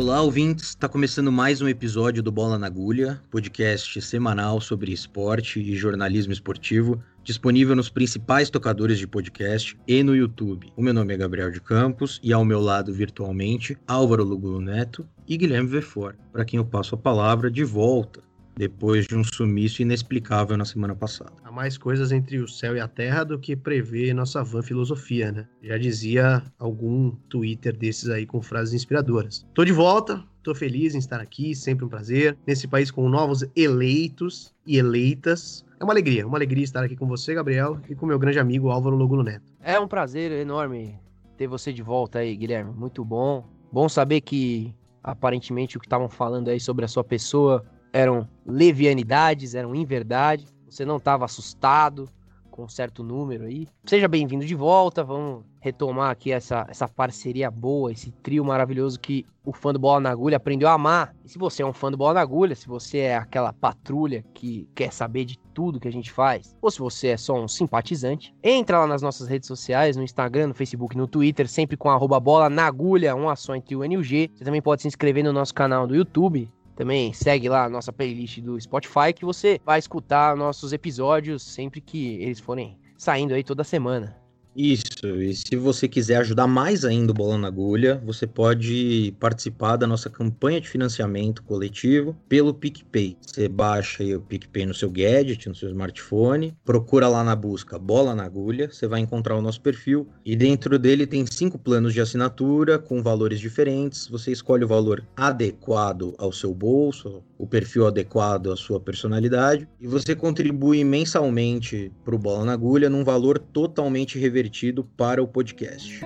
Olá, ouvintes. Está começando mais um episódio do Bola na Agulha, podcast semanal sobre esporte e jornalismo esportivo, disponível nos principais tocadores de podcast e no YouTube. O meu nome é Gabriel de Campos e ao meu lado virtualmente Álvaro Lugulo Neto e Guilherme Vefor, para quem eu passo a palavra de volta depois de um sumiço inexplicável na semana passada. Há mais coisas entre o céu e a terra do que prevê nossa van filosofia, né? Já dizia algum Twitter desses aí com frases inspiradoras. Tô de volta, tô feliz em estar aqui, sempre um prazer. Nesse país com novos eleitos e eleitas. É uma alegria, uma alegria estar aqui com você, Gabriel, e com meu grande amigo Álvaro Logulo Neto. É um prazer enorme ter você de volta aí, Guilherme. Muito bom. Bom saber que aparentemente o que estavam falando aí sobre a sua pessoa eram levianidades, eram inverdade. Você não estava assustado com um certo número aí. Seja bem-vindo de volta. Vamos retomar aqui essa, essa parceria boa, esse trio maravilhoso que o fã do Bola na Agulha aprendeu a amar. E se você é um fã do Bola na Agulha, se você é aquela patrulha que quer saber de tudo que a gente faz, ou se você é só um simpatizante, entra lá nas nossas redes sociais, no Instagram, no Facebook, no Twitter, sempre com arroba bola na agulha, um só entre o N G. Você também pode se inscrever no nosso canal do YouTube, também segue lá a nossa playlist do Spotify que você vai escutar nossos episódios sempre que eles forem saindo aí toda semana. Isso, e se você quiser ajudar mais ainda o Bola na Agulha, você pode participar da nossa campanha de financiamento coletivo pelo PicPay. Você baixa o PicPay no seu gadget, no seu smartphone, procura lá na busca Bola na Agulha, você vai encontrar o nosso perfil e dentro dele tem cinco planos de assinatura com valores diferentes. Você escolhe o valor adequado ao seu bolso, o perfil adequado à sua personalidade e você contribui mensalmente para o Bola na Agulha num valor totalmente revertido para o podcast.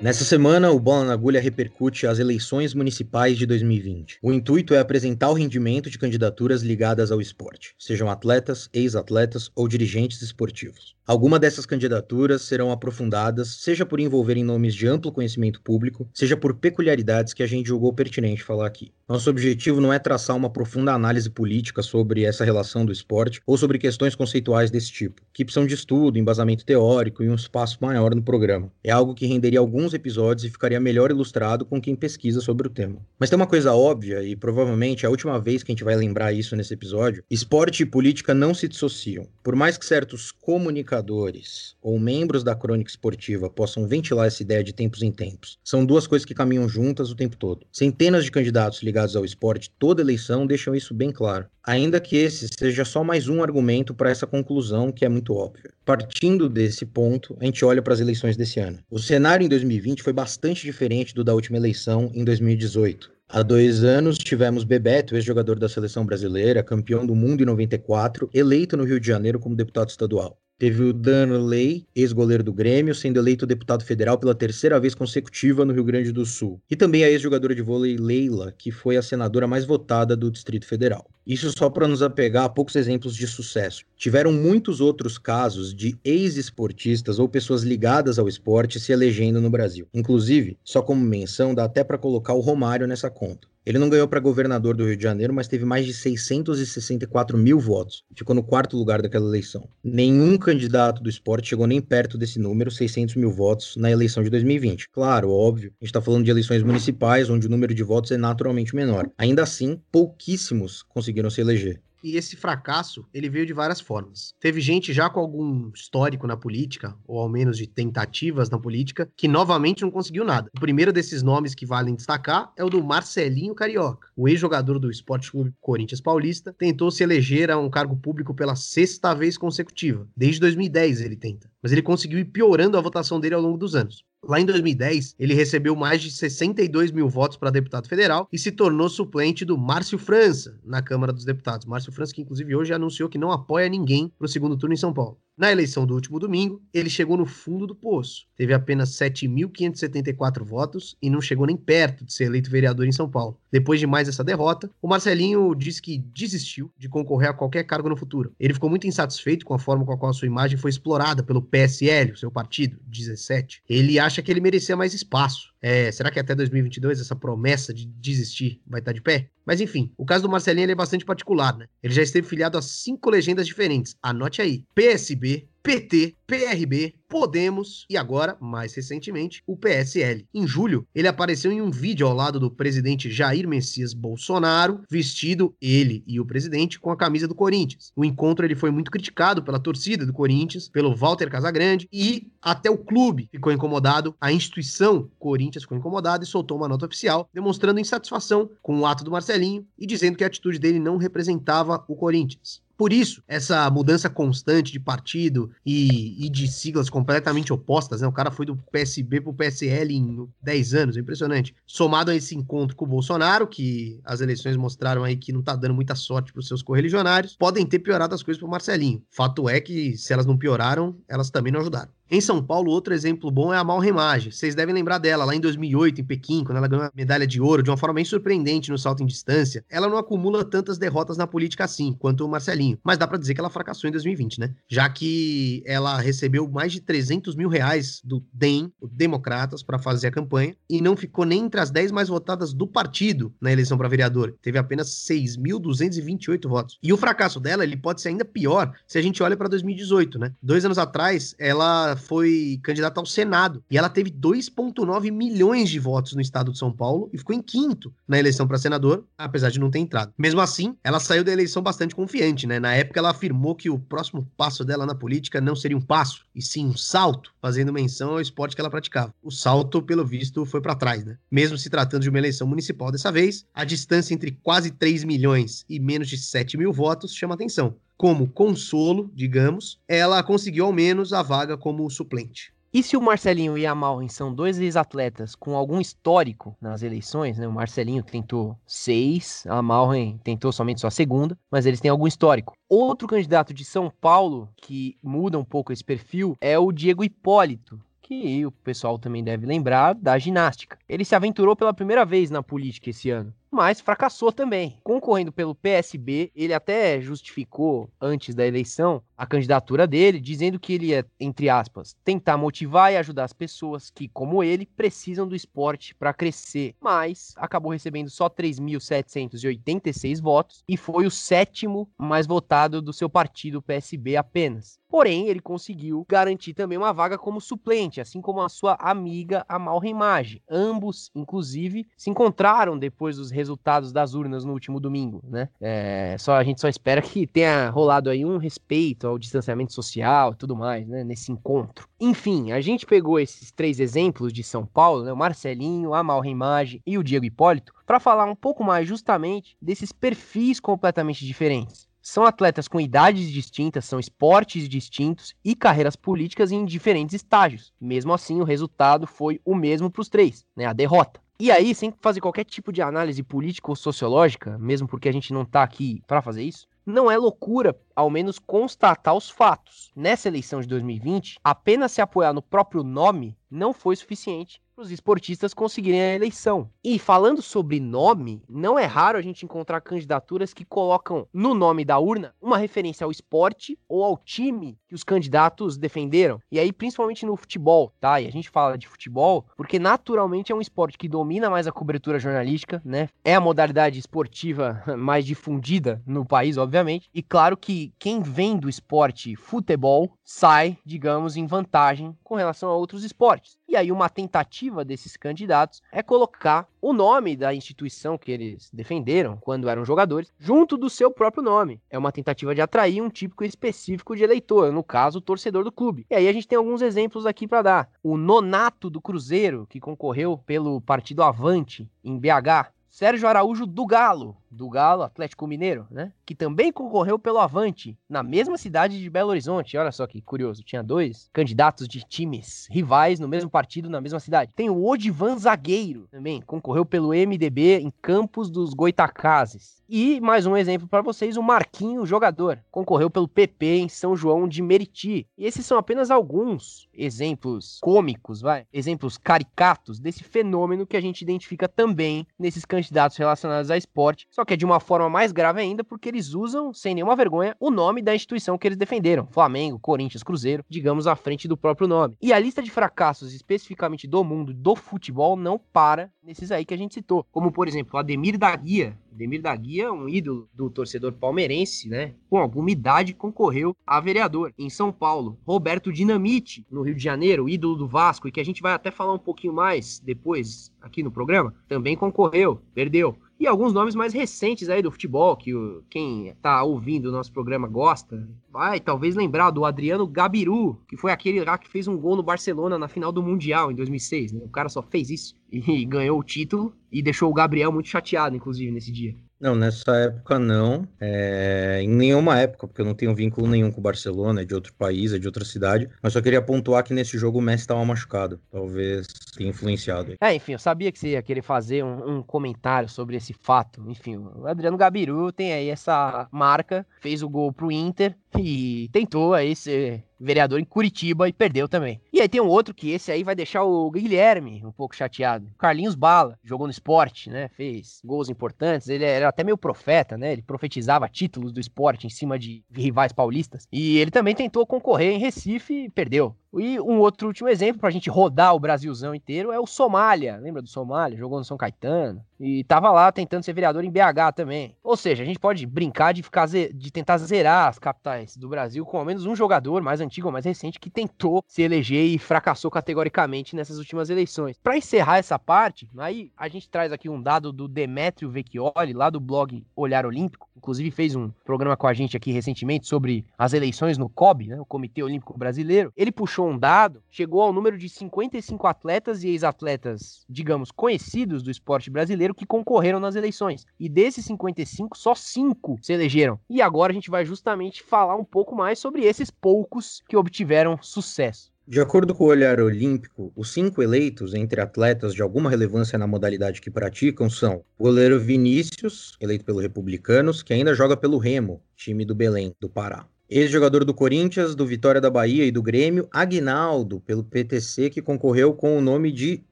Nessa semana, o Bola na Agulha repercute as eleições municipais de 2020. O intuito é apresentar o rendimento de candidaturas ligadas ao esporte, sejam atletas, ex-atletas ou dirigentes esportivos. Algumas dessas candidaturas serão aprofundadas, seja por envolverem nomes de amplo conhecimento público, seja por peculiaridades que a gente julgou pertinente falar aqui. Nosso objetivo não é traçar uma profunda análise política sobre essa relação do esporte ou sobre questões conceituais desse tipo, que precisam de estudo, embasamento teórico e um espaço maior no programa. É algo que renderia alguns episódios e ficaria melhor ilustrado com quem pesquisa sobre o tema. Mas tem uma coisa óbvia, e provavelmente é a última vez que a gente vai lembrar isso nesse episódio: esporte e política não se dissociam. Por mais que certos comunicadores comunicadores ou membros da crônica esportiva possam ventilar essa ideia de tempos em tempos. São duas coisas que caminham juntas o tempo todo. Centenas de candidatos ligados ao esporte toda eleição deixam isso bem claro. Ainda que esse seja só mais um argumento para essa conclusão que é muito óbvia. Partindo desse ponto, a gente olha para as eleições desse ano. O cenário em 2020 foi bastante diferente do da última eleição em 2018. Há dois anos tivemos Bebeto, ex-jogador da seleção brasileira, campeão do mundo em 94, eleito no Rio de Janeiro como deputado estadual. Teve o Danley, ex-goleiro do Grêmio, sendo eleito deputado federal pela terceira vez consecutiva no Rio Grande do Sul. E também a ex-jogadora de vôlei Leila, que foi a senadora mais votada do Distrito Federal. Isso só para nos apegar a poucos exemplos de sucesso. Tiveram muitos outros casos de ex-esportistas ou pessoas ligadas ao esporte se elegendo no Brasil. Inclusive, só como menção, dá até para colocar o Romário nessa conta. Ele não ganhou para governador do Rio de Janeiro, mas teve mais de 664 mil votos. Ficou no quarto lugar daquela eleição. Nenhum candidato do esporte chegou nem perto desse número, 600 mil votos, na eleição de 2020. Claro, óbvio, a gente está falando de eleições municipais, onde o número de votos é naturalmente menor. Ainda assim, pouquíssimos conseguiram se eleger. E esse fracasso, ele veio de várias formas. Teve gente já com algum histórico na política, ou ao menos de tentativas na política, que novamente não conseguiu nada. O primeiro desses nomes que valem destacar é o do Marcelinho Carioca. O ex-jogador do Esporte Clube Corinthians Paulista tentou se eleger a um cargo público pela sexta vez consecutiva. Desde 2010 ele tenta. Mas ele conseguiu ir piorando a votação dele ao longo dos anos. Lá em 2010, ele recebeu mais de 62 mil votos para deputado federal e se tornou suplente do Márcio França na Câmara dos Deputados. Márcio França, que inclusive hoje anunciou que não apoia ninguém para o segundo turno em São Paulo. Na eleição do último domingo, ele chegou no fundo do poço. Teve apenas 7.574 votos e não chegou nem perto de ser eleito vereador em São Paulo. Depois de mais essa derrota, o Marcelinho disse que desistiu de concorrer a qualquer cargo no futuro. Ele ficou muito insatisfeito com a forma com a qual a sua imagem foi explorada pelo PSL, o seu partido, 17. Ele acha que ele merecia mais espaço. É, será que até 2022 essa promessa de desistir vai estar de pé? Mas enfim, o caso do Marcelinho é bastante particular, né? Ele já esteve filiado a cinco legendas diferentes. Anote aí: PSB, PT, PRB, Podemos e agora, mais recentemente, o PSL. Em julho, ele apareceu em um vídeo ao lado do presidente Jair Messias Bolsonaro, vestido ele e o presidente com a camisa do Corinthians. O encontro ele foi muito criticado pela torcida do Corinthians, pelo Walter Casagrande e até o clube ficou incomodado, a instituição Corinthians ficou incomodada e soltou uma nota oficial demonstrando insatisfação com o ato do Marcelinho e dizendo que a atitude dele não representava o Corinthians. Por isso, essa mudança constante de partido e, e, de siglas completamente opostas, né? O cara foi do PSB pro PSL em 10 anos, é impressionante. Somado a esse encontro com o Bolsonaro, que as eleições mostraram aí que não tá dando muita sorte pros seus correligionários, podem ter piorado as coisas pro Marcelinho. Fato é que, se elas não pioraram, elas também não ajudaram. Em São Paulo, outro exemplo bom é a Mal Remage. Vocês devem lembrar dela lá em 2008, em Pequim, quando ela ganhou a medalha de ouro de uma forma bem surpreendente no salto em distância. Ela não acumula tantas derrotas na política assim, quanto o Marcelinho. Mas dá para dizer que ela fracassou em 2020, né? Já que ela recebeu mais de 300 mil reais do DEM, o Democratas, para fazer a campanha, e não ficou nem entre as 10 mais votadas do partido na eleição para vereador. Teve apenas 6.228 votos. E o fracasso dela, ele pode ser ainda pior se a gente olha para 2018, né? Dois anos atrás, ela foi candidata ao Senado e ela teve 2,9 milhões de votos no estado de São Paulo e ficou em quinto na eleição para senador, apesar de não ter entrado. Mesmo assim, ela saiu da eleição bastante confiante, né? Na época, ela afirmou que o próximo passo dela na política não seria um passo, e sim um salto, fazendo menção ao esporte que ela praticava. O salto, pelo visto, foi para trás, né? Mesmo se tratando de uma eleição municipal dessa vez, a distância entre quase 3 milhões e menos de 7 mil votos chama atenção como consolo, digamos, ela conseguiu ao menos a vaga como suplente. E se o Marcelinho e a Malrin são dois ex-atletas com algum histórico nas eleições, né? O Marcelinho tentou seis, a Malrin tentou somente sua segunda, mas eles têm algum histórico. Outro candidato de São Paulo que muda um pouco esse perfil é o Diego Hipólito, que o pessoal também deve lembrar da ginástica. Ele se aventurou pela primeira vez na política esse ano mas fracassou também. Concorrendo pelo PSB, ele até justificou antes da eleição a candidatura dele, dizendo que ele ia, entre aspas, tentar motivar e ajudar as pessoas que, como ele, precisam do esporte para crescer. Mas acabou recebendo só 3.786 votos e foi o sétimo mais votado do seu partido, PSB, apenas. Porém, ele conseguiu garantir também uma vaga como suplente, assim como a sua amiga Amal Remage. Ambos, inclusive, se encontraram depois dos resultados das urnas no último domingo, né? É, só a gente só espera que tenha rolado aí um respeito ao distanciamento social e tudo mais, né? Nesse encontro. Enfim, a gente pegou esses três exemplos de São Paulo, né? O Marcelinho, a Mal Reimage e o Diego Hipólito, para falar um pouco mais justamente desses perfis completamente diferentes. São atletas com idades distintas, são esportes distintos e carreiras políticas em diferentes estágios. Mesmo assim, o resultado foi o mesmo para os três, né? A derrota. E aí, sem fazer qualquer tipo de análise política ou sociológica, mesmo porque a gente não está aqui para fazer isso, não é loucura, ao menos, constatar os fatos. Nessa eleição de 2020, apenas se apoiar no próprio nome não foi suficiente os esportistas conseguirem a eleição. E falando sobre nome, não é raro a gente encontrar candidaturas que colocam no nome da urna uma referência ao esporte ou ao time que os candidatos defenderam. E aí, principalmente no futebol, tá? E a gente fala de futebol porque naturalmente é um esporte que domina mais a cobertura jornalística, né? É a modalidade esportiva mais difundida no país, obviamente. E claro que quem vem do esporte futebol sai, digamos, em vantagem com relação a outros esportes. E aí, uma tentativa desses candidatos é colocar o nome da instituição que eles defenderam quando eram jogadores junto do seu próprio nome. É uma tentativa de atrair um típico específico de eleitor, no caso, o torcedor do clube. E aí a gente tem alguns exemplos aqui para dar. O Nonato do Cruzeiro, que concorreu pelo partido Avante em BH, Sérgio Araújo do Galo, do Galo Atlético Mineiro, né? Que também concorreu pelo Avante, na mesma cidade de Belo Horizonte. Olha só que curioso, tinha dois candidatos de times rivais no mesmo partido, na mesma cidade. Tem o Odivan Zagueiro, também concorreu pelo MDB em Campos dos Goitacazes. E mais um exemplo para vocês, o Marquinho, jogador, concorreu pelo PP em São João de Meriti. E esses são apenas alguns exemplos cômicos, vai, exemplos caricatos desse fenômeno que a gente identifica também nesses candidatos relacionados a esporte, só que é de uma forma mais grave ainda porque eles usam, sem nenhuma vergonha, o nome da instituição que eles defenderam, Flamengo, Corinthians, Cruzeiro, digamos à frente do próprio nome. E a lista de fracassos especificamente do mundo do futebol não para nesses aí que a gente citou, como por exemplo, Ademir da Guia, Demir da Guia, um ídolo do torcedor palmeirense, né? Com alguma idade concorreu a vereador. Em São Paulo, Roberto Dinamite, no Rio de Janeiro, ídolo do Vasco, e que a gente vai até falar um pouquinho mais depois aqui no programa, também concorreu, perdeu. E alguns nomes mais recentes aí do futebol, que o, quem tá ouvindo o nosso programa gosta, vai talvez lembrar do Adriano Gabiru, que foi aquele lá que fez um gol no Barcelona na final do Mundial em 2006, né? O cara só fez isso e ganhou o título e deixou o Gabriel muito chateado, inclusive, nesse dia. Não, nessa época não. É, em nenhuma época, porque eu não tenho vínculo nenhum com o Barcelona, é de outro país, é de outra cidade. Mas só queria pontuar que nesse jogo o Messi estava machucado. Talvez tenha influenciado. É, enfim, eu sabia que você ia querer fazer um, um, comentário sobre esse fato. Enfim, o Adriano Gabiru tem aí essa marca, fez o gol pro Inter e tentou aí ser vereador em Curitiba e perdeu também. E aí tem um outro que esse aí vai deixar o Guilherme um pouco chateado. Carlinhos Bala, jogou no esporte, né? Fez gols importantes. Ele era até meio profeta, né? Ele profetizava títulos do esporte em cima de rivais paulistas. E ele também tentou concorrer em Recife e perdeu. E um outro último exemplo, pra gente rodar o Brasilzão inteiro, é o Somália. Lembra do Somália? Jogou no São Caetano. E tava lá tentando ser vereador em BH também. Ou seja, a gente pode brincar de ficar de tentar zerar as capitais do Brasil com ao menos um jogador mais antigo ou mais recente que tentou se eleger e fracassou categoricamente nessas últimas eleições. Para encerrar essa parte, aí a gente traz aqui um dado do Demetrio Vecchioli, lá do blog Olhar Olímpico, inclusive fez um programa com a gente aqui recentemente sobre as eleições no COB, né, o Comitê Olímpico Brasileiro. Ele puxou um dado, chegou ao número de 55 atletas e ex-atletas, digamos, conhecidos do esporte brasileiro que concorreram nas eleições. E desses 55, só 5 se elegeram. E agora a gente vai justamente falar um pouco mais sobre esses poucos que obtiveram sucesso. De acordo com o Olhar Olímpico, os cinco eleitos entre atletas de alguma relevância na modalidade que praticam são o goleiro Vinícius, eleito pelo Republicanos, que ainda joga pelo Remo, time do Belém, do Pará. Ex-jogador do Corinthians, do Vitória da Bahia e do Grêmio, Aguinaldo, pelo PTC, que concorreu com o nome de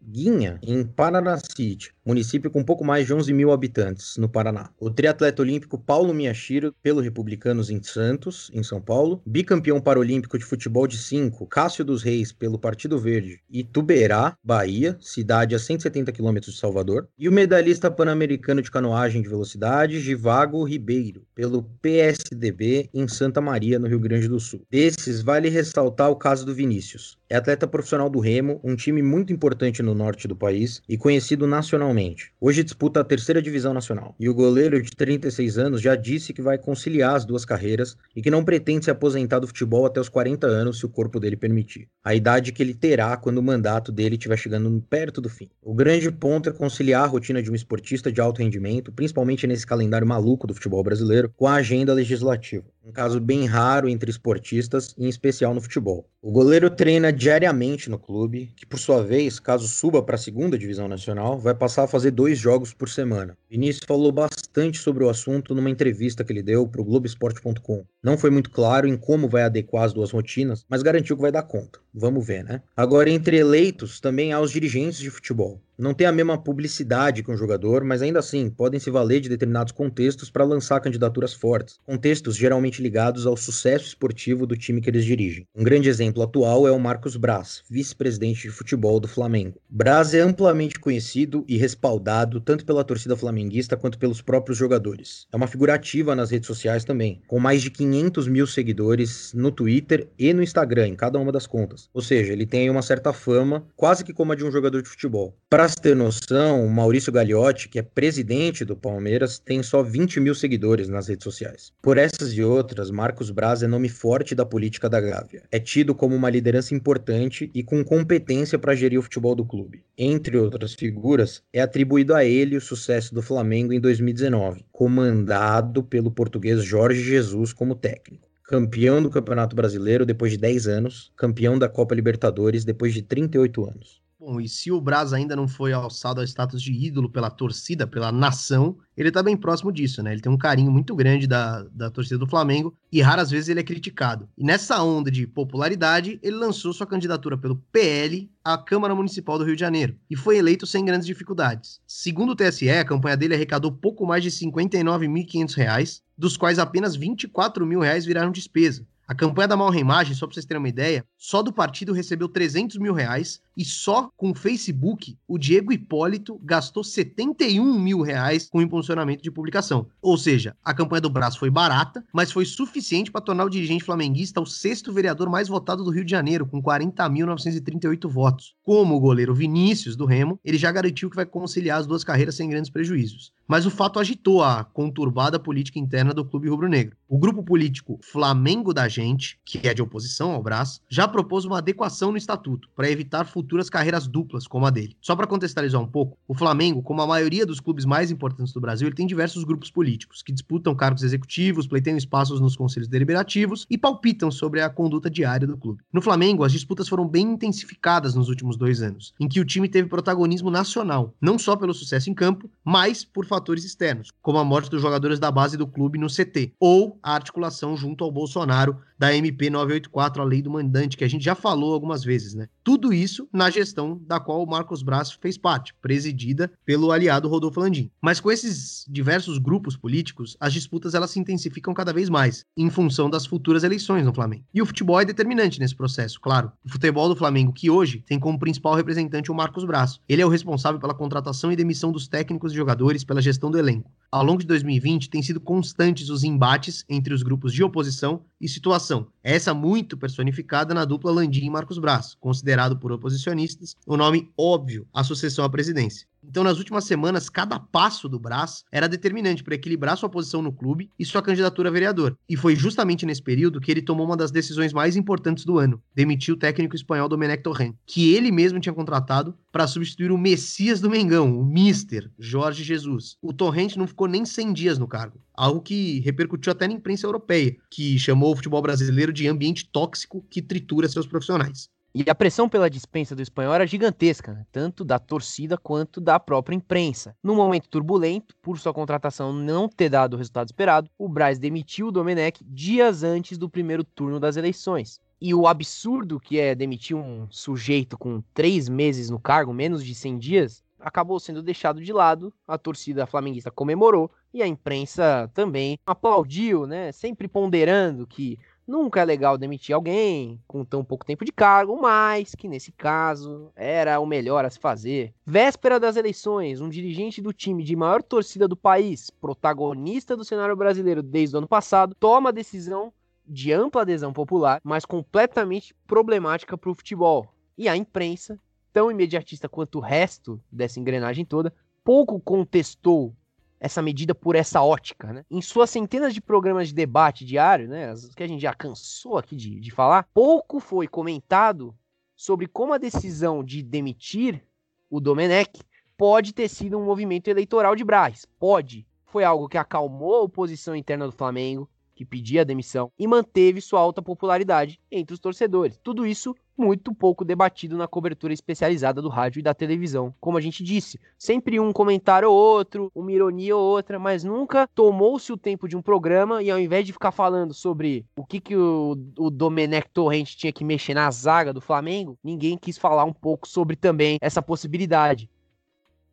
Guinha, em Paraná City, município com pouco mais de 11 mil habitantes, no Paraná. O triatleta olímpico Paulo Miyashiro, pelo Republicanos em Santos, em São Paulo. Bicampeão paralímpico de futebol de 5, Cássio dos Reis, pelo Partido Verde, e Tuberá, Bahia, cidade a 170 quilômetros de Salvador. E o medalhista pan-americano de canoagem de velocidade, Givago Ribeiro, pelo PSDB, em Santa Maria no Rio Grande do Sul. Desses, vale ressaltar o caso do Vinícius. É atleta profissional do Remo, um time muito importante no norte do país e conhecido nacionalmente. Hoje disputa a terceira divisão nacional. E o goleiro de 36 anos já disse que vai conciliar as duas carreiras e que não pretende se aposentar do futebol até os 40 anos, se o corpo dele permitir. A idade que ele terá quando o mandato dele estiver chegando perto do fim. O grande ponto é conciliar a rotina de um esportista de alto rendimento, principalmente nesse calendário maluco do futebol brasileiro, com a agenda legislativa um caso bem raro entre esportistas, em especial no futebol. O goleiro treina diariamente no clube, que por sua vez, caso suba para a segunda divisão nacional, vai passar a fazer dois jogos por semana. Vinícius falou bastante sobre o assunto numa entrevista que ele deu para o Globoesporte.com. Não foi muito claro em como vai adequar as duas rotinas, mas garantiu que vai dar conta. Vamos ver, né? Agora, entre eleitos, também há os dirigentes de futebol não tem a mesma publicidade que um jogador, mas ainda assim podem se valer de determinados contextos para lançar candidaturas fortes. Contextos geralmente ligados ao sucesso esportivo do time que eles dirigem. Um grande exemplo atual é o Marcos Braz, vice-presidente de futebol do Flamengo. Braz é amplamente conhecido e respaldado tanto pela torcida flamenguista quanto pelos próprios jogadores. É uma figura ativa nas redes sociais também, com mais de 500 mil seguidores no Twitter e no Instagram, em cada uma das contas. Ou seja, ele tem uma certa fama, quase que como a de um jogador de futebol. Para se ter noção, o Maurício Gagliotti, que é presidente do Palmeiras, tem só 20 mil seguidores nas redes sociais. Por essas e outras, Marcos Braz é nome forte da política da Gávea. É tido como uma liderança importante e com competência para gerir o futebol do clube. Entre outras figuras, é atribuído a ele o sucesso do Flamengo em 2019, comandado pelo português Jorge Jesus como técnico campeão do Campeonato Brasileiro depois de 10 anos, campeão da Copa Libertadores depois de 38 anos. Bom, e se o Braz ainda não foi alçado ao status de ídolo pela torcida, pela nação, ele tá bem próximo disso, né? Ele tem um carinho muito grande da, da torcida do Flamengo e raras vezes ele é criticado. E nessa onda de popularidade, ele lançou sua candidatura pelo PL à Câmara Municipal do Rio de Janeiro e foi eleito sem grandes dificuldades. Segundo o TSE, a campanha dele arrecadou pouco mais de R$ 59.500, dos quais apenas 24 mil reais viraram despesa. A campanha da Malreimagem, só para vocês terem uma ideia, só do partido recebeu 300 mil reais e só com o Facebook, o Diego Hipólito gastou 71 mil reais com impulsionamento de publicação. Ou seja, a campanha do Braço foi barata, mas foi suficiente para tornar o dirigente flamenguista o sexto vereador mais votado do Rio de Janeiro, com 40.938 votos. Como o goleiro Vinícius, do Remo, ele já garantiu que vai conciliar as duas carreiras sem grandes prejuízos. Mas o fato agitou a conturbada política interna do clube rubro-negro. O grupo político Flamengo da Gente, que é de oposição ao Brás, já propôs uma adequação no estatuto para evitar futuras carreiras duplas como a dele. Só para contextualizar um pouco, o Flamengo, como a maioria dos clubes mais importantes do Brasil, ele tem diversos grupos políticos que disputam cargos executivos, pleiteiam espaços nos conselhos deliberativos e palpitam sobre a conduta diária do clube. No Flamengo, as disputas foram bem intensificadas nos últimos dois anos, em que o time teve protagonismo nacional, não só pelo sucesso em campo, mas por fatores externos, como a morte dos jogadores da base do clube no CT, ou a articulação junto ao Bolsonaro da MP 984, a lei do mandante, que a gente já falou algumas vezes, né? Tudo isso na gestão da qual o Marcos Braz fez parte, presidida pelo aliado Rodolfo Landim. Mas com esses diversos grupos políticos, as disputas elas se intensificam cada vez mais, em função das futuras eleições no Flamengo. E o futebol é determinante nesse processo, claro. O futebol do Flamengo, que hoje tem como principal representante o Marcos Braz. Ele é o responsável pela contratação e demissão dos técnicos e jogadores, pela gestão do elenco. Ao longo de 2020, têm sido constantes os embates entre os grupos de oposição e situação. Essa muito personificada na dupla Landim e Marcos Braz, considerado por oposicionistas o nome óbvio à sucessão à presidência. Então, nas últimas semanas, cada passo do Brás era determinante para equilibrar sua posição no clube e sua candidatura a vereador. E foi justamente nesse período que ele tomou uma das decisões mais importantes do ano: demitiu o técnico espanhol Domenech Torrent, que ele mesmo tinha contratado para substituir o Messias do Mengão, o Mister Jorge Jesus. O Torrent não ficou nem 100 dias no cargo, algo que repercutiu até na imprensa europeia, que chamou o futebol brasileiro de ambiente tóxico que tritura seus profissionais. E a pressão pela dispensa do espanhol era gigantesca, né? tanto da torcida quanto da própria imprensa. Num momento turbulento, por sua contratação não ter dado o resultado esperado, o Braz demitiu o Domenech dias antes do primeiro turno das eleições. E o absurdo que é demitir um sujeito com três meses no cargo, menos de 100 dias, acabou sendo deixado de lado. A torcida flamenguista comemorou e a imprensa também aplaudiu, né? Sempre ponderando que Nunca é legal demitir alguém com tão pouco tempo de cargo, mas que nesse caso era o melhor a se fazer. Véspera das eleições, um dirigente do time de maior torcida do país, protagonista do cenário brasileiro desde o ano passado, toma a decisão de ampla adesão popular, mas completamente problemática para o futebol. E a imprensa, tão imediatista quanto o resto dessa engrenagem toda, pouco contestou essa medida por essa ótica, né? Em suas centenas de programas de debate diário, né, que a gente já cansou aqui de, de falar, pouco foi comentado sobre como a decisão de demitir o Domenech pode ter sido um movimento eleitoral de Braz. Pode. Foi algo que acalmou a oposição interna do Flamengo, que pedia a demissão, e manteve sua alta popularidade entre os torcedores. Tudo isso muito pouco debatido na cobertura especializada do rádio e da televisão. Como a gente disse, sempre um comentário ou outro, uma ironia ou outra, mas nunca tomou-se o tempo de um programa e ao invés de ficar falando sobre o que, que o, o Domenech Torrente tinha que mexer na zaga do Flamengo, ninguém quis falar um pouco sobre também essa possibilidade.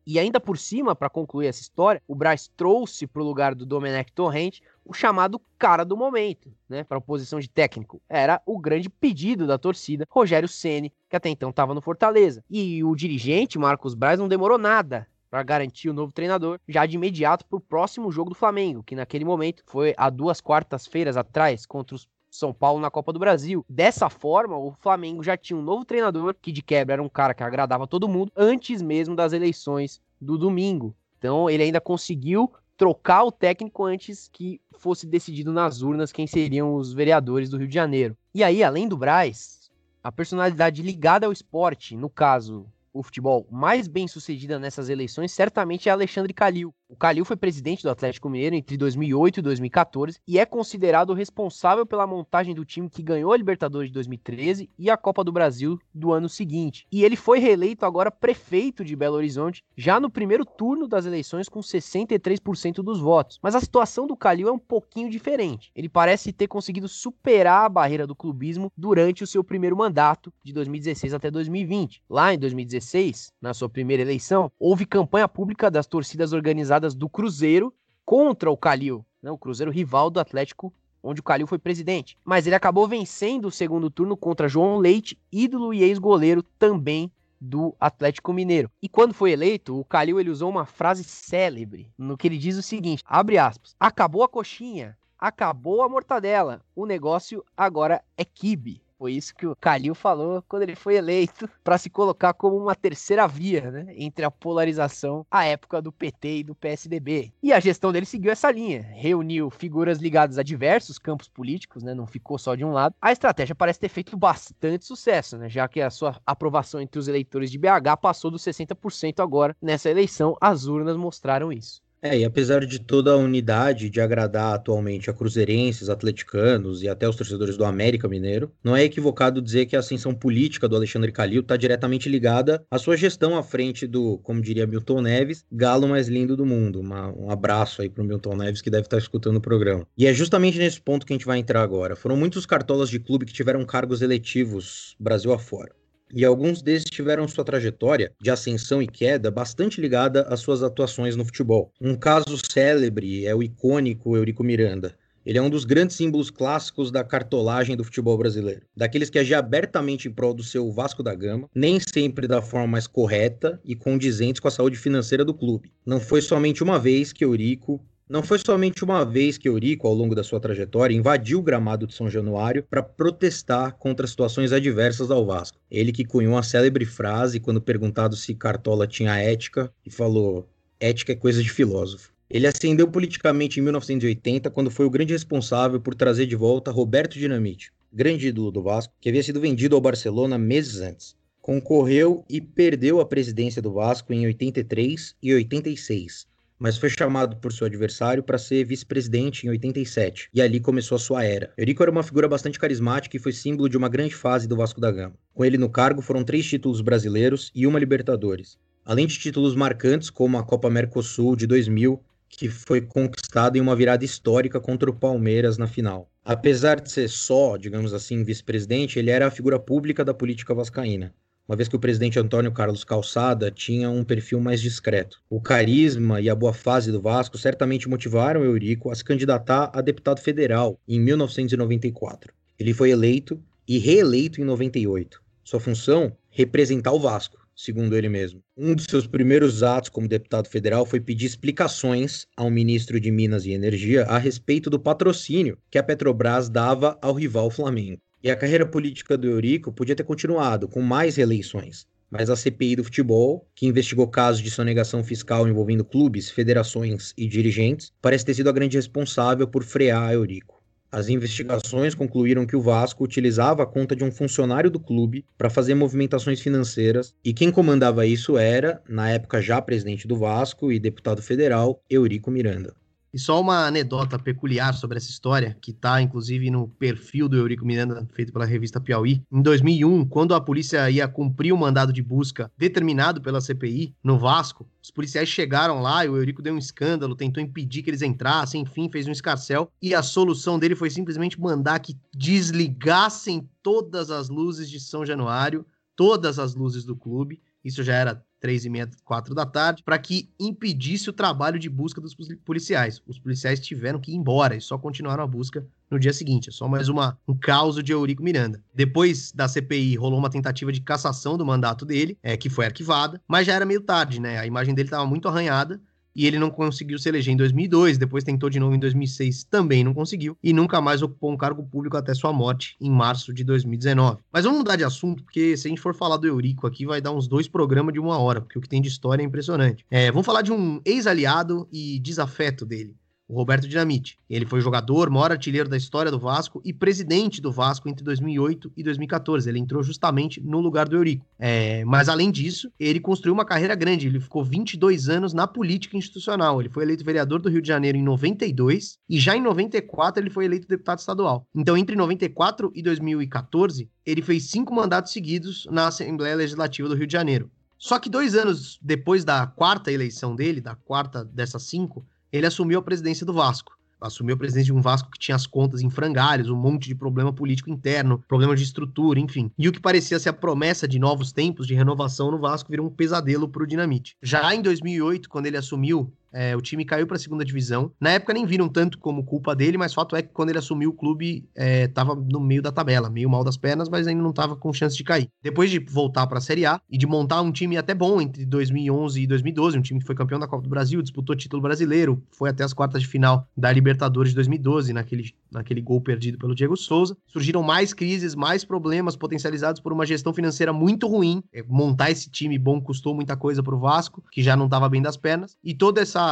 E ainda por cima, para concluir essa história, o Braz trouxe para o lugar do Domenech Torrente o chamado cara do momento, né, para a posição de técnico. Era o grande pedido da torcida, Rogério Ceni, que até então estava no Fortaleza. E o dirigente Marcos Braz não demorou nada para garantir o novo treinador já de imediato para o próximo jogo do Flamengo, que naquele momento foi há duas quartas-feiras atrás contra os São Paulo na Copa do Brasil. Dessa forma, o Flamengo já tinha um novo treinador, que de quebra era um cara que agradava todo mundo, antes mesmo das eleições do domingo. Então ele ainda conseguiu trocar o técnico antes que fosse decidido nas urnas quem seriam os vereadores do Rio de Janeiro. E aí, além do Braz, a personalidade ligada ao esporte, no caso o futebol mais bem sucedida nessas eleições certamente é Alexandre Calil. O Calil foi presidente do Atlético Mineiro entre 2008 e 2014 e é considerado responsável pela montagem do time que ganhou a Libertadores de 2013 e a Copa do Brasil do ano seguinte. E ele foi reeleito agora prefeito de Belo Horizonte já no primeiro turno das eleições com 63% dos votos. Mas a situação do Calil é um pouquinho diferente. Ele parece ter conseguido superar a barreira do clubismo durante o seu primeiro mandato de 2016 até 2020. Lá em 2016, na sua primeira eleição, houve campanha pública das torcidas organizadas do Cruzeiro contra o Calil, né, o Cruzeiro rival do Atlético, onde o Calil foi presidente. Mas ele acabou vencendo o segundo turno contra João Leite, ídolo e ex-goleiro também do Atlético Mineiro. E quando foi eleito, o Calil ele usou uma frase célebre, no que ele diz o seguinte, abre aspas, acabou a coxinha, acabou a mortadela, o negócio agora é kibe. Foi isso que o Calil falou quando ele foi eleito para se colocar como uma terceira via, né, entre a polarização à época do PT e do PSDB. E a gestão dele seguiu essa linha, reuniu figuras ligadas a diversos campos políticos, né, não ficou só de um lado. A estratégia parece ter feito bastante sucesso, né, já que a sua aprovação entre os eleitores de BH passou dos 60% agora nessa eleição, as urnas mostraram isso. É, e apesar de toda a unidade de agradar atualmente a cruzeirenses, atleticanos e até os torcedores do América Mineiro, não é equivocado dizer que a ascensão política do Alexandre Calil está diretamente ligada à sua gestão à frente do, como diria Milton Neves, galo mais lindo do mundo. Uma, um abraço aí para o Milton Neves que deve estar escutando o programa. E é justamente nesse ponto que a gente vai entrar agora. Foram muitos cartolas de clube que tiveram cargos eletivos Brasil afora e alguns desses tiveram sua trajetória de ascensão e queda bastante ligada às suas atuações no futebol. Um caso célebre é o icônico Eurico Miranda. Ele é um dos grandes símbolos clássicos da cartolagem do futebol brasileiro. Daqueles que agia abertamente em prol do seu Vasco da Gama, nem sempre da forma mais correta e condizentes com a saúde financeira do clube. Não foi somente uma vez que Eurico não foi somente uma vez que Eurico, ao longo da sua trajetória, invadiu o gramado de São Januário para protestar contra situações adversas ao Vasco. Ele que cunhou a célebre frase quando perguntado se Cartola tinha ética e falou: ética é coisa de filósofo. Ele ascendeu politicamente em 1980, quando foi o grande responsável por trazer de volta Roberto Dinamite, grande ídolo do Vasco, que havia sido vendido ao Barcelona meses antes. Concorreu e perdeu a presidência do Vasco em 83 e 86 mas foi chamado por seu adversário para ser vice-presidente em 87, e ali começou a sua era. Eurico era uma figura bastante carismática e foi símbolo de uma grande fase do Vasco da Gama. Com ele no cargo foram três títulos brasileiros e uma Libertadores, além de títulos marcantes como a Copa Mercosul de 2000, que foi conquistada em uma virada histórica contra o Palmeiras na final. Apesar de ser só, digamos assim, vice-presidente, ele era a figura pública da política vascaína uma vez que o presidente Antônio Carlos Calçada tinha um perfil mais discreto. O carisma e a boa fase do Vasco certamente motivaram Eurico a se candidatar a deputado federal em 1994. Ele foi eleito e reeleito em 98. Sua função? Representar o Vasco, segundo ele mesmo. Um dos seus primeiros atos como deputado federal foi pedir explicações ao ministro de Minas e Energia a respeito do patrocínio que a Petrobras dava ao rival Flamengo. E a carreira política do Eurico podia ter continuado, com mais reeleições. Mas a CPI do futebol, que investigou casos de sonegação fiscal envolvendo clubes, federações e dirigentes, parece ter sido a grande responsável por frear Eurico. As investigações concluíram que o Vasco utilizava a conta de um funcionário do clube para fazer movimentações financeiras e quem comandava isso era, na época já presidente do Vasco e deputado federal, Eurico Miranda. E só uma anedota peculiar sobre essa história, que está inclusive no perfil do Eurico Miranda, feito pela revista Piauí. Em 2001, quando a polícia ia cumprir o mandado de busca determinado pela CPI no Vasco, os policiais chegaram lá e o Eurico deu um escândalo, tentou impedir que eles entrassem, enfim, fez um escarcel. E a solução dele foi simplesmente mandar que desligassem todas as luzes de São Januário, todas as luzes do clube. Isso já era três e meia, quatro da tarde, para que impedisse o trabalho de busca dos policiais. Os policiais tiveram que ir embora e só continuaram a busca no dia seguinte. É só mais uma, um caos de Eurico Miranda. Depois da CPI, rolou uma tentativa de cassação do mandato dele, é, que foi arquivada, mas já era meio tarde, né? A imagem dele estava muito arranhada e ele não conseguiu se eleger em 2002, depois tentou de novo em 2006, também não conseguiu, e nunca mais ocupou um cargo público até sua morte em março de 2019. Mas vamos mudar de assunto, porque se a gente for falar do Eurico aqui, vai dar uns dois programas de uma hora, porque o que tem de história é impressionante. É, vamos falar de um ex-aliado e desafeto dele o Roberto Dinamite. Ele foi jogador, maior artilheiro da história do Vasco e presidente do Vasco entre 2008 e 2014. Ele entrou justamente no lugar do Eurico. É, mas além disso, ele construiu uma carreira grande. Ele ficou 22 anos na política institucional. Ele foi eleito vereador do Rio de Janeiro em 92 e já em 94 ele foi eleito deputado estadual. Então, entre 94 e 2014, ele fez cinco mandatos seguidos na Assembleia Legislativa do Rio de Janeiro. Só que dois anos depois da quarta eleição dele, da quarta dessas cinco, ele assumiu a presidência do Vasco. Assumiu a presidência de um Vasco que tinha as contas em frangalhos, um monte de problema político interno, problema de estrutura, enfim. E o que parecia ser a promessa de novos tempos de renovação no Vasco virou um pesadelo para o Dinamite. Já em 2008, quando ele assumiu é, o time caiu para a segunda divisão. Na época nem viram tanto como culpa dele, mas fato é que quando ele assumiu o clube, estava é, no meio da tabela, meio mal das pernas, mas ainda não estava com chance de cair. Depois de voltar para a Série A e de montar um time até bom entre 2011 e 2012, um time que foi campeão da Copa do Brasil, disputou título brasileiro, foi até as quartas de final da Libertadores de 2012, naquele, naquele gol perdido pelo Diego Souza. Surgiram mais crises, mais problemas potencializados por uma gestão financeira muito ruim. É, montar esse time bom custou muita coisa para o Vasco, que já não estava bem das pernas. E toda essa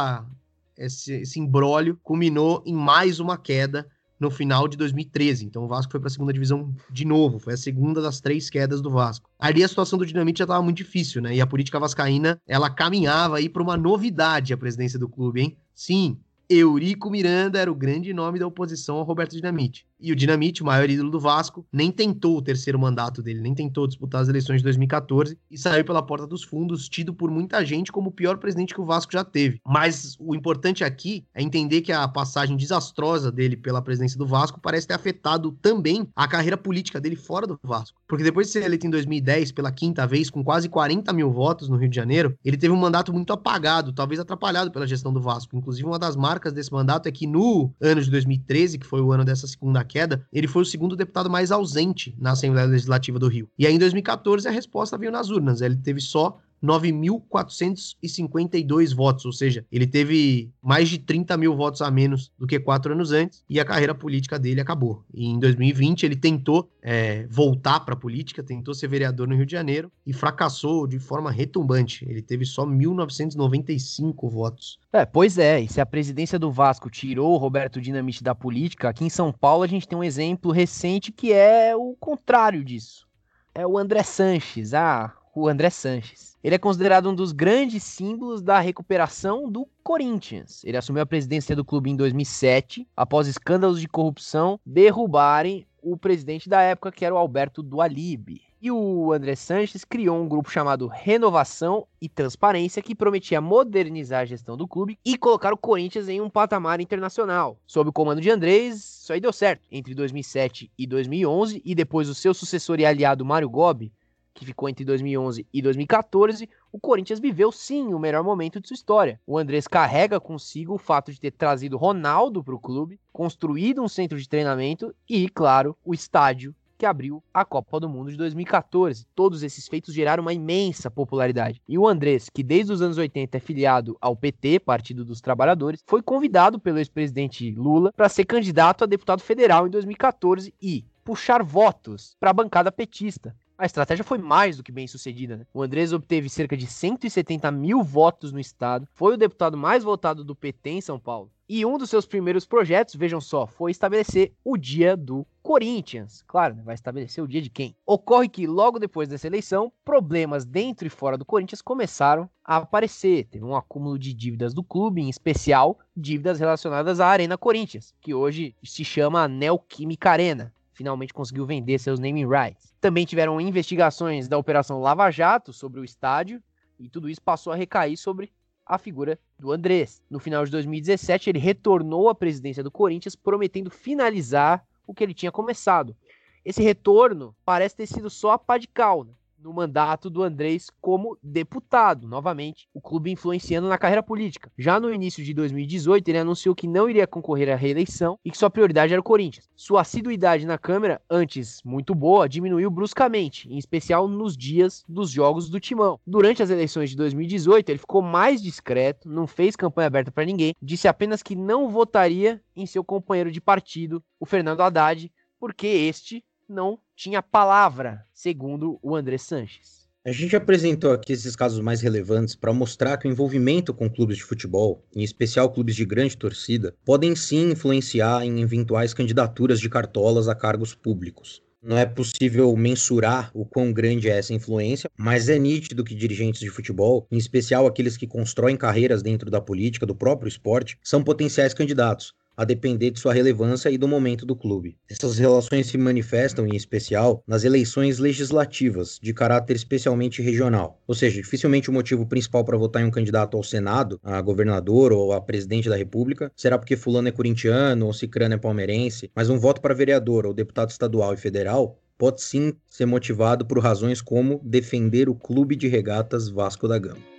esse, esse imbróglio culminou em mais uma queda no final de 2013. Então o Vasco foi para a segunda divisão de novo, foi a segunda das três quedas do Vasco. Ali a situação do Dinamite já estava muito difícil, né? E a política vascaína, ela caminhava aí para uma novidade a presidência do clube, hein? Sim, Eurico Miranda era o grande nome da oposição ao Roberto Dinamite. E o Dinamite, o maior ídolo do Vasco, nem tentou o terceiro mandato dele, nem tentou disputar as eleições de 2014 e saiu pela porta dos fundos, tido por muita gente como o pior presidente que o Vasco já teve. Mas o importante aqui é entender que a passagem desastrosa dele pela presidência do Vasco parece ter afetado também a carreira política dele fora do Vasco. Porque depois de ser eleito em 2010 pela quinta vez, com quase 40 mil votos no Rio de Janeiro, ele teve um mandato muito apagado, talvez atrapalhado pela gestão do Vasco. Inclusive, uma das marcas desse mandato é que no ano de 2013, que foi o ano dessa segunda queda, ele foi o segundo deputado mais ausente na Assembleia Legislativa do Rio. E aí, em 2014, a resposta veio nas urnas. Ele teve só 9.452 votos, ou seja, ele teve mais de 30 mil votos a menos do que quatro anos antes e a carreira política dele acabou. E em 2020 ele tentou é, voltar para a política, tentou ser vereador no Rio de Janeiro e fracassou de forma retumbante. Ele teve só 1.995 votos. É, pois é, e se a presidência do Vasco tirou o Roberto Dinamite da política, aqui em São Paulo a gente tem um exemplo recente que é o contrário disso. É o André Sanches, ah, o André Sanches. Ele é considerado um dos grandes símbolos da recuperação do Corinthians. Ele assumiu a presidência do clube em 2007, após escândalos de corrupção derrubarem o presidente da época, que era o Alberto Dualib. E o André Sanches criou um grupo chamado Renovação e Transparência, que prometia modernizar a gestão do clube e colocar o Corinthians em um patamar internacional. Sob o comando de Andrés, isso aí deu certo. Entre 2007 e 2011, e depois o seu sucessor e aliado Mário Gobi que ficou entre 2011 e 2014, o Corinthians viveu sim o melhor momento de sua história. O Andrés carrega consigo o fato de ter trazido Ronaldo para o clube, construído um centro de treinamento e, claro, o estádio que abriu a Copa do Mundo de 2014. Todos esses feitos geraram uma imensa popularidade. E o Andrés, que desde os anos 80 é filiado ao PT, Partido dos Trabalhadores, foi convidado pelo ex-presidente Lula para ser candidato a deputado federal em 2014 e puxar votos para a bancada petista. A estratégia foi mais do que bem sucedida. Né? O Andrés obteve cerca de 170 mil votos no estado, foi o deputado mais votado do PT em São Paulo. E um dos seus primeiros projetos, vejam só, foi estabelecer o dia do Corinthians. Claro, né? vai estabelecer o dia de quem? Ocorre que logo depois dessa eleição, problemas dentro e fora do Corinthians começaram a aparecer. Teve um acúmulo de dívidas do clube, em especial dívidas relacionadas à Arena Corinthians, que hoje se chama Neoquímica Arena finalmente conseguiu vender seus naming rights. Também tiveram investigações da Operação Lava Jato sobre o estádio, e tudo isso passou a recair sobre a figura do Andrés. No final de 2017, ele retornou à presidência do Corinthians, prometendo finalizar o que ele tinha começado. Esse retorno parece ter sido só a pá de cal. Né? No mandato do Andrés como deputado, novamente, o clube influenciando na carreira política. Já no início de 2018, ele anunciou que não iria concorrer à reeleição e que sua prioridade era o Corinthians. Sua assiduidade na Câmara, antes muito boa, diminuiu bruscamente, em especial nos dias dos jogos do Timão. Durante as eleições de 2018, ele ficou mais discreto, não fez campanha aberta para ninguém, disse apenas que não votaria em seu companheiro de partido, o Fernando Haddad, porque este não tinha palavra, segundo o André Sanches. A gente apresentou aqui esses casos mais relevantes para mostrar que o envolvimento com clubes de futebol, em especial clubes de grande torcida, podem sim influenciar em eventuais candidaturas de cartolas a cargos públicos. Não é possível mensurar o quão grande é essa influência, mas é nítido que dirigentes de futebol, em especial aqueles que constroem carreiras dentro da política do próprio esporte, são potenciais candidatos, a depender de sua relevância e do momento do clube. Essas relações se manifestam, em especial, nas eleições legislativas, de caráter especialmente regional. Ou seja, dificilmente o motivo principal para votar em um candidato ao Senado, a governador ou a presidente da República, será porque fulano é corintiano ou cicrano é palmeirense, mas um voto para vereador ou deputado estadual e federal pode sim ser motivado por razões como defender o clube de regatas Vasco da Gama.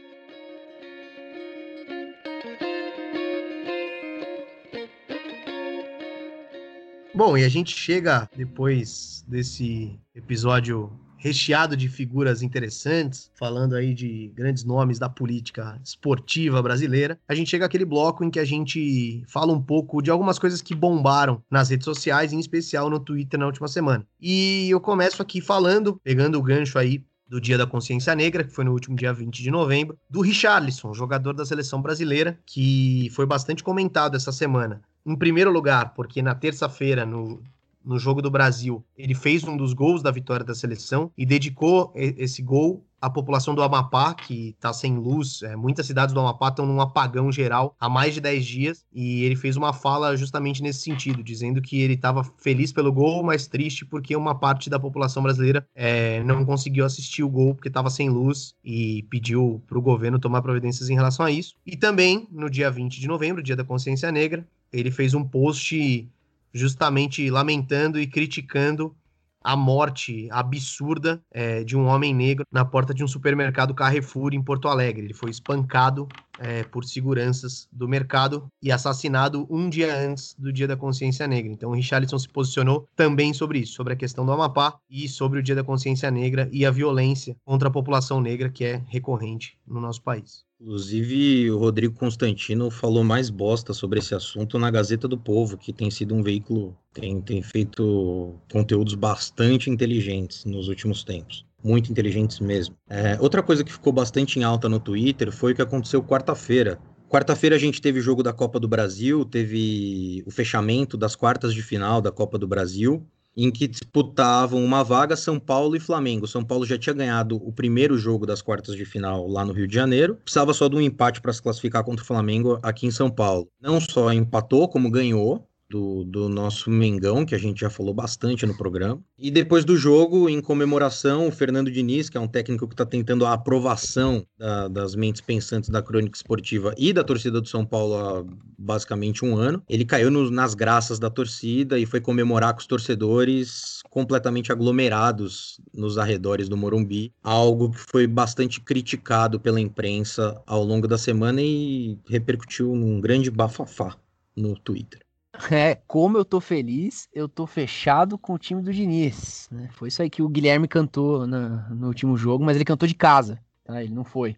Bom, e a gente chega depois desse episódio recheado de figuras interessantes, falando aí de grandes nomes da política esportiva brasileira. A gente chega àquele bloco em que a gente fala um pouco de algumas coisas que bombaram nas redes sociais, em especial no Twitter na última semana. E eu começo aqui falando, pegando o gancho aí do Dia da Consciência Negra, que foi no último dia 20 de novembro, do Richarlison, jogador da seleção brasileira, que foi bastante comentado essa semana. Em primeiro lugar, porque na terça-feira, no, no jogo do Brasil, ele fez um dos gols da vitória da seleção e dedicou esse gol à população do Amapá, que está sem luz. É, muitas cidades do Amapá estão num apagão geral há mais de 10 dias. E ele fez uma fala justamente nesse sentido, dizendo que ele estava feliz pelo gol, mas triste porque uma parte da população brasileira é, não conseguiu assistir o gol porque estava sem luz e pediu para o governo tomar providências em relação a isso. E também, no dia 20 de novembro, dia da consciência negra, ele fez um post justamente lamentando e criticando a morte absurda é, de um homem negro na porta de um supermercado Carrefour em Porto Alegre. Ele foi espancado é, por seguranças do mercado e assassinado um dia antes do Dia da Consciência Negra. Então, o Richarlison se posicionou também sobre isso, sobre a questão do Amapá e sobre o Dia da Consciência Negra e a violência contra a população negra que é recorrente no nosso país. Inclusive, o Rodrigo Constantino falou mais bosta sobre esse assunto na Gazeta do Povo, que tem sido um veículo, tem, tem feito conteúdos bastante inteligentes nos últimos tempos. Muito inteligentes mesmo. É, outra coisa que ficou bastante em alta no Twitter foi o que aconteceu quarta-feira. Quarta-feira a gente teve o jogo da Copa do Brasil, teve o fechamento das quartas de final da Copa do Brasil em que disputavam uma vaga São Paulo e Flamengo. São Paulo já tinha ganhado o primeiro jogo das quartas de final lá no Rio de Janeiro, precisava só de um empate para se classificar contra o Flamengo aqui em São Paulo. Não só empatou, como ganhou, do, do nosso Mengão, que a gente já falou bastante no programa. E depois do jogo, em comemoração, o Fernando Diniz, que é um técnico que está tentando a aprovação da, das mentes pensantes da crônica esportiva e da torcida do São Paulo há basicamente um ano, ele caiu no, nas graças da torcida e foi comemorar com os torcedores completamente aglomerados nos arredores do Morumbi, algo que foi bastante criticado pela imprensa ao longo da semana e repercutiu num grande bafafá no Twitter. É, como eu tô feliz, eu tô fechado com o time do Diniz. Né? Foi isso aí que o Guilherme cantou na, no último jogo, mas ele cantou de casa, tá? Ele não foi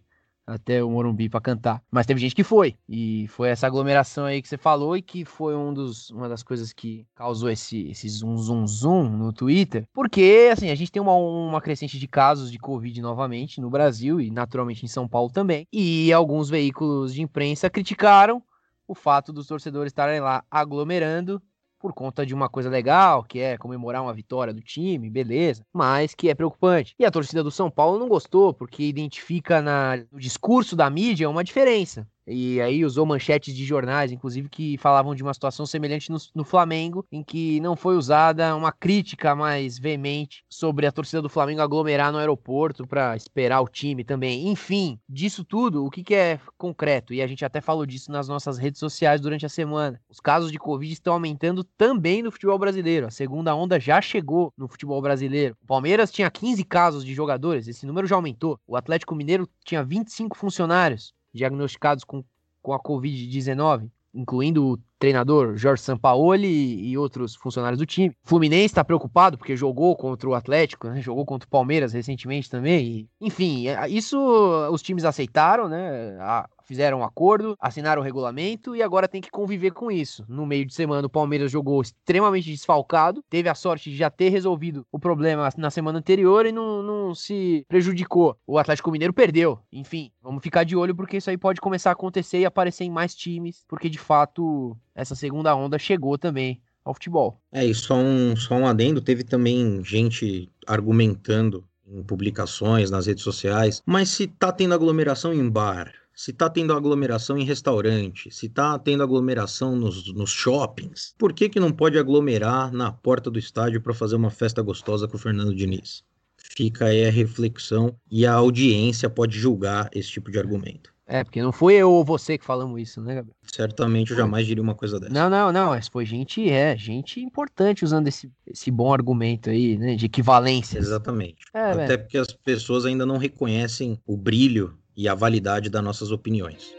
até o Morumbi para cantar. Mas teve gente que foi. E foi essa aglomeração aí que você falou e que foi um dos, uma das coisas que causou esse, esse zoom, zoom, zoom no Twitter. Porque, assim, a gente tem uma, uma crescente de casos de Covid novamente no Brasil e naturalmente em São Paulo também. E alguns veículos de imprensa criticaram o fato dos torcedores estarem lá aglomerando por conta de uma coisa legal, que é comemorar uma vitória do time, beleza, mas que é preocupante. E a torcida do São Paulo não gostou, porque identifica na, no discurso da mídia uma diferença e aí usou manchetes de jornais, inclusive, que falavam de uma situação semelhante no, no Flamengo, em que não foi usada uma crítica mais veemente sobre a torcida do Flamengo aglomerar no aeroporto para esperar o time também. Enfim, disso tudo, o que, que é concreto? E a gente até falou disso nas nossas redes sociais durante a semana. Os casos de Covid estão aumentando também no futebol brasileiro. A segunda onda já chegou no futebol brasileiro. O Palmeiras tinha 15 casos de jogadores, esse número já aumentou. O Atlético Mineiro tinha 25 funcionários diagnosticados com, com a Covid-19, incluindo o treinador Jorge Sampaoli e, outros funcionários do time. Fluminense está preocupado porque jogou contra o Atlético, né? jogou contra o Palmeiras recentemente também. E, enfim, é, isso os times aceitaram, né? A, fizeram um acordo, assinaram o regulamento e agora tem que conviver com isso. No meio de semana, o Palmeiras jogou extremamente desfalcado, teve a sorte de já ter resolvido o problema na semana anterior e não, não se prejudicou. O Atlético Mineiro perdeu. Enfim, vamos ficar de olho porque isso aí pode começar a acontecer e aparecer em mais times, porque de fato essa segunda onda chegou também ao futebol. É, e só um, só um adendo, teve também gente argumentando em publicações, nas redes sociais, mas se tá tendo aglomeração em bar, se tá tendo aglomeração em restaurante, se tá tendo aglomeração nos, nos shoppings, por que que não pode aglomerar na porta do estádio para fazer uma festa gostosa com o Fernando Diniz? Fica aí a reflexão e a audiência pode julgar esse tipo de argumento. É, porque não foi eu ou você que falamos isso, né, Gabriel? Certamente eu jamais diria uma coisa dessa. Não, não, não. Foi gente, é, gente importante usando esse, esse bom argumento aí, né? De equivalência. Exatamente. É, Até porque as pessoas ainda não reconhecem o brilho e a validade das nossas opiniões.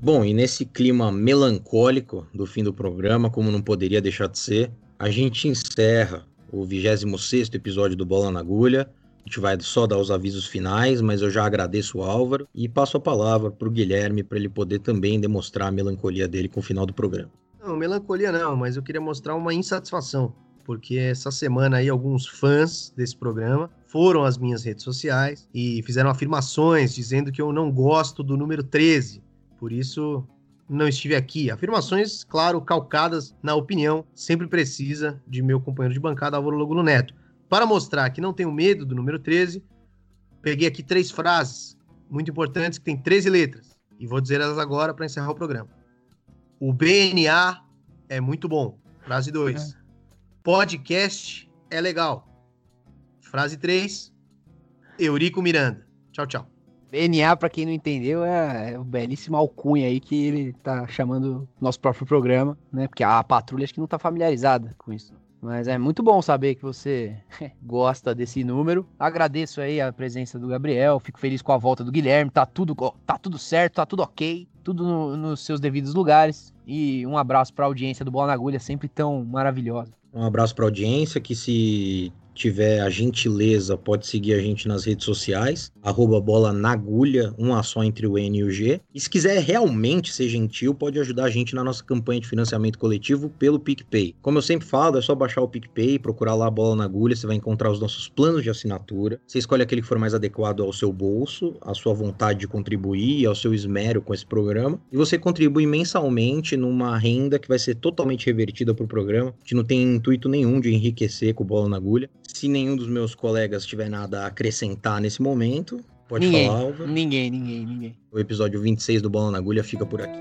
Bom, e nesse clima melancólico do fim do programa, como não poderia deixar de ser, a gente encerra o 26 episódio do Bola na Agulha a gente vai só dar os avisos finais, mas eu já agradeço o Álvaro e passo a palavra para o Guilherme para ele poder também demonstrar a melancolia dele com o final do programa. Não, melancolia não, mas eu queria mostrar uma insatisfação, porque essa semana aí alguns fãs desse programa foram às minhas redes sociais e fizeram afirmações dizendo que eu não gosto do número 13. Por isso, não estive aqui. Afirmações, claro, calcadas na opinião sempre precisa de meu companheiro de bancada, Álvaro Logulo Neto. Para mostrar que não tenho medo do número 13, peguei aqui três frases muito importantes que tem 13 letras e vou dizer elas agora para encerrar o programa. O BNA é muito bom. Frase 2. É. Podcast é legal. Frase 3. Eurico Miranda. Tchau, tchau. BNA, para quem não entendeu, é, é o belíssimo alcunha aí que ele tá chamando nosso próprio programa, né? Porque a patrulha acho que não tá familiarizada com isso. Mas é muito bom saber que você gosta desse número. Agradeço aí a presença do Gabriel, fico feliz com a volta do Guilherme. Tá tudo, tá tudo certo, tá tudo ok, tudo no, nos seus devidos lugares. E um abraço para a audiência do Bola na Agulha, sempre tão maravilhosa. Um abraço para a audiência que se tiver a gentileza, pode seguir a gente nas redes sociais, arroba bola na agulha, um a só entre o N e o G. E se quiser realmente ser gentil, pode ajudar a gente na nossa campanha de financiamento coletivo pelo PicPay. Como eu sempre falo, é só baixar o PicPay, procurar lá a bola na agulha, você vai encontrar os nossos planos de assinatura. Você escolhe aquele que for mais adequado ao seu bolso, à sua vontade de contribuir, ao seu esmero com esse programa. E você contribui mensalmente numa renda que vai ser totalmente revertida para o programa. Gente não tem intuito nenhum de enriquecer com bola na agulha. Se nenhum dos meus colegas tiver nada a acrescentar nesse momento, pode ninguém, falar, Alva. Ninguém, ninguém, ninguém. O episódio 26 do Bola na Agulha fica por aqui.